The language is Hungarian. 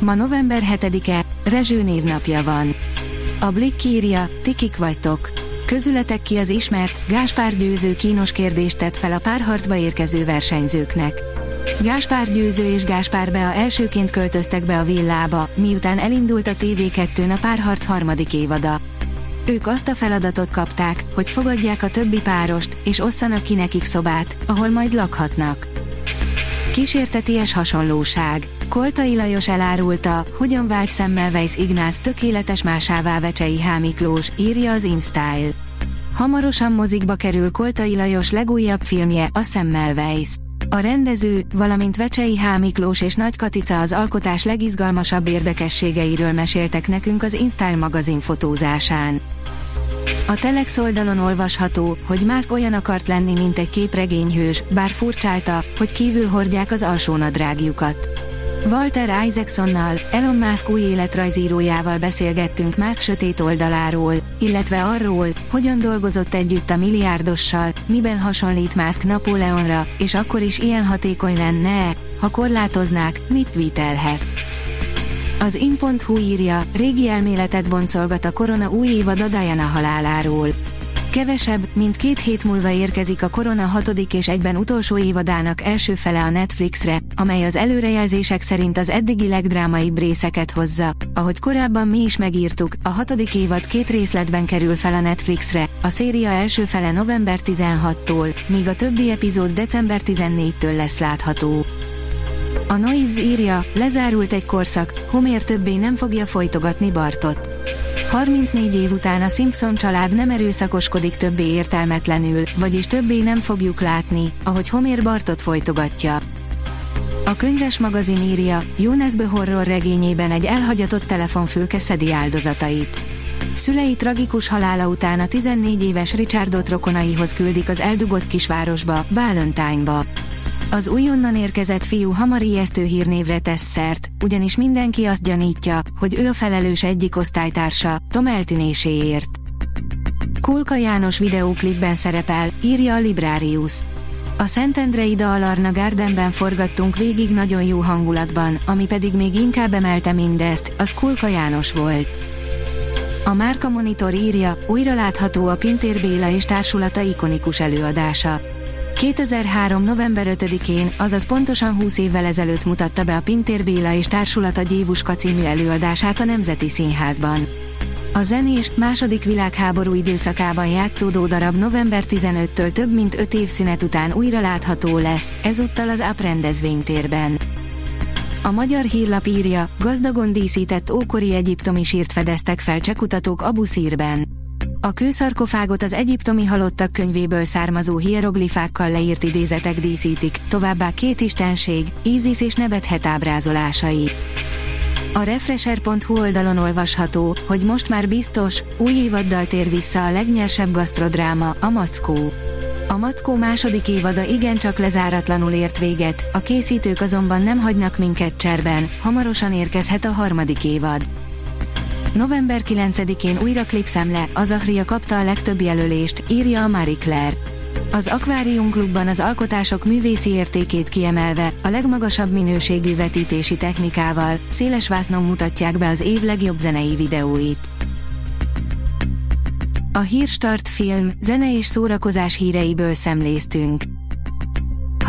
Ma november 7-e, Rezső névnapja van. A Blick írja, tikik vagytok. Közületek ki az ismert, Gáspár győző kínos kérdést tett fel a párharcba érkező versenyzőknek. Gáspár győző és Gáspár Bea elsőként költöztek be a villába, miután elindult a TV2-n a párharc harmadik évada. Ők azt a feladatot kapták, hogy fogadják a többi párost, és osszanak ki nekik szobát, ahol majd lakhatnak. Kísérteties hasonlóság. Koltai Lajos elárulta, hogyan vált Semmelweis Ignác tökéletes másává Vecsei H. Miklós, írja az InStyle. Hamarosan mozikba kerül Koltai Lajos legújabb filmje, a Semmelweis. A rendező, valamint Vecsei H. Miklós és Nagy Katica az alkotás legizgalmasabb érdekességeiről meséltek nekünk az InStyle magazin fotózásán. A Telex oldalon olvasható, hogy Musk olyan akart lenni, mint egy képregényhős, bár furcsálta, hogy kívül hordják az alsónadrágjukat. Walter Isaacsonnal, Elon Musk új életrajzírójával beszélgettünk Musk sötét oldaláról, illetve arról, hogyan dolgozott együtt a milliárdossal, miben hasonlít Musk Napóleonra, és akkor is ilyen hatékony lenne, ha korlátoznák, mit vitelhet. Az in.hu írja, régi elméletet boncolgat a korona új évad a Diana haláláról. Kevesebb, mint két hét múlva érkezik a Korona hatodik és egyben utolsó évadának első fele a Netflixre, amely az előrejelzések szerint az eddigi legdrámaibb részeket hozza. Ahogy korábban mi is megírtuk, a hatodik évad két részletben kerül fel a Netflixre, a széria első fele november 16-tól, míg a többi epizód december 14-től lesz látható. A Noise írja, lezárult egy korszak, Homer többé nem fogja folytogatni Bartot. 34 év után a Simpson család nem erőszakoskodik többé értelmetlenül, vagyis többé nem fogjuk látni, ahogy Homer Bartot folytogatja. A könyves magazin írja, Jonesbö horror regényében egy elhagyatott telefonfülke szedi áldozatait. Szülei tragikus halála után a 14 éves Richardot rokonaihoz küldik az eldugott kisvárosba, Bálöntányba. Az újonnan érkezett fiú hamar ijesztő hírnévre tesz szert, ugyanis mindenki azt gyanítja, hogy ő a felelős egyik osztálytársa, Tom eltűnéséért. Kulka János videóklipben szerepel, írja a Librarius. A Szentendrei Alarna Gardenben forgattunk végig nagyon jó hangulatban, ami pedig még inkább emelte mindezt, az Kulka János volt. A Márka Monitor írja, újra látható a Pintér Béla és társulata ikonikus előadása. 2003. november 5-én, azaz pontosan 20 évvel ezelőtt mutatta be a Pintér Béla és társulata Gyévuska című előadását a Nemzeti Színházban. A zenés, második világháború időszakában játszódó darab november 15-től több mint 5 év szünet után újra látható lesz, ezúttal az AP rendezvénytérben. A magyar hírlap írja, gazdagon díszített ókori egyiptomi sírt fedeztek fel csekutatók Abu Szírben. A kőszarkofágot az egyiptomi halottak könyvéből származó hieroglifákkal leírt idézetek díszítik, továbbá két istenség, Ízis és Nebethet ábrázolásai. A Refresher.hu oldalon olvasható, hogy most már biztos, új évaddal tér vissza a legnyersebb gasztrodráma, a Mackó. A Mackó második évada igencsak lezáratlanul ért véget, a készítők azonban nem hagynak minket cserben, hamarosan érkezhet a harmadik évad. November 9-én újra klipszemle, az Ahria kapta a legtöbb jelölést, írja a Marie Claire. Az Aquarium Klubban az alkotások művészi értékét kiemelve, a legmagasabb minőségű vetítési technikával, széles vásznon mutatják be az év legjobb zenei videóit. A Hírstart film, zene és szórakozás híreiből szemléztünk.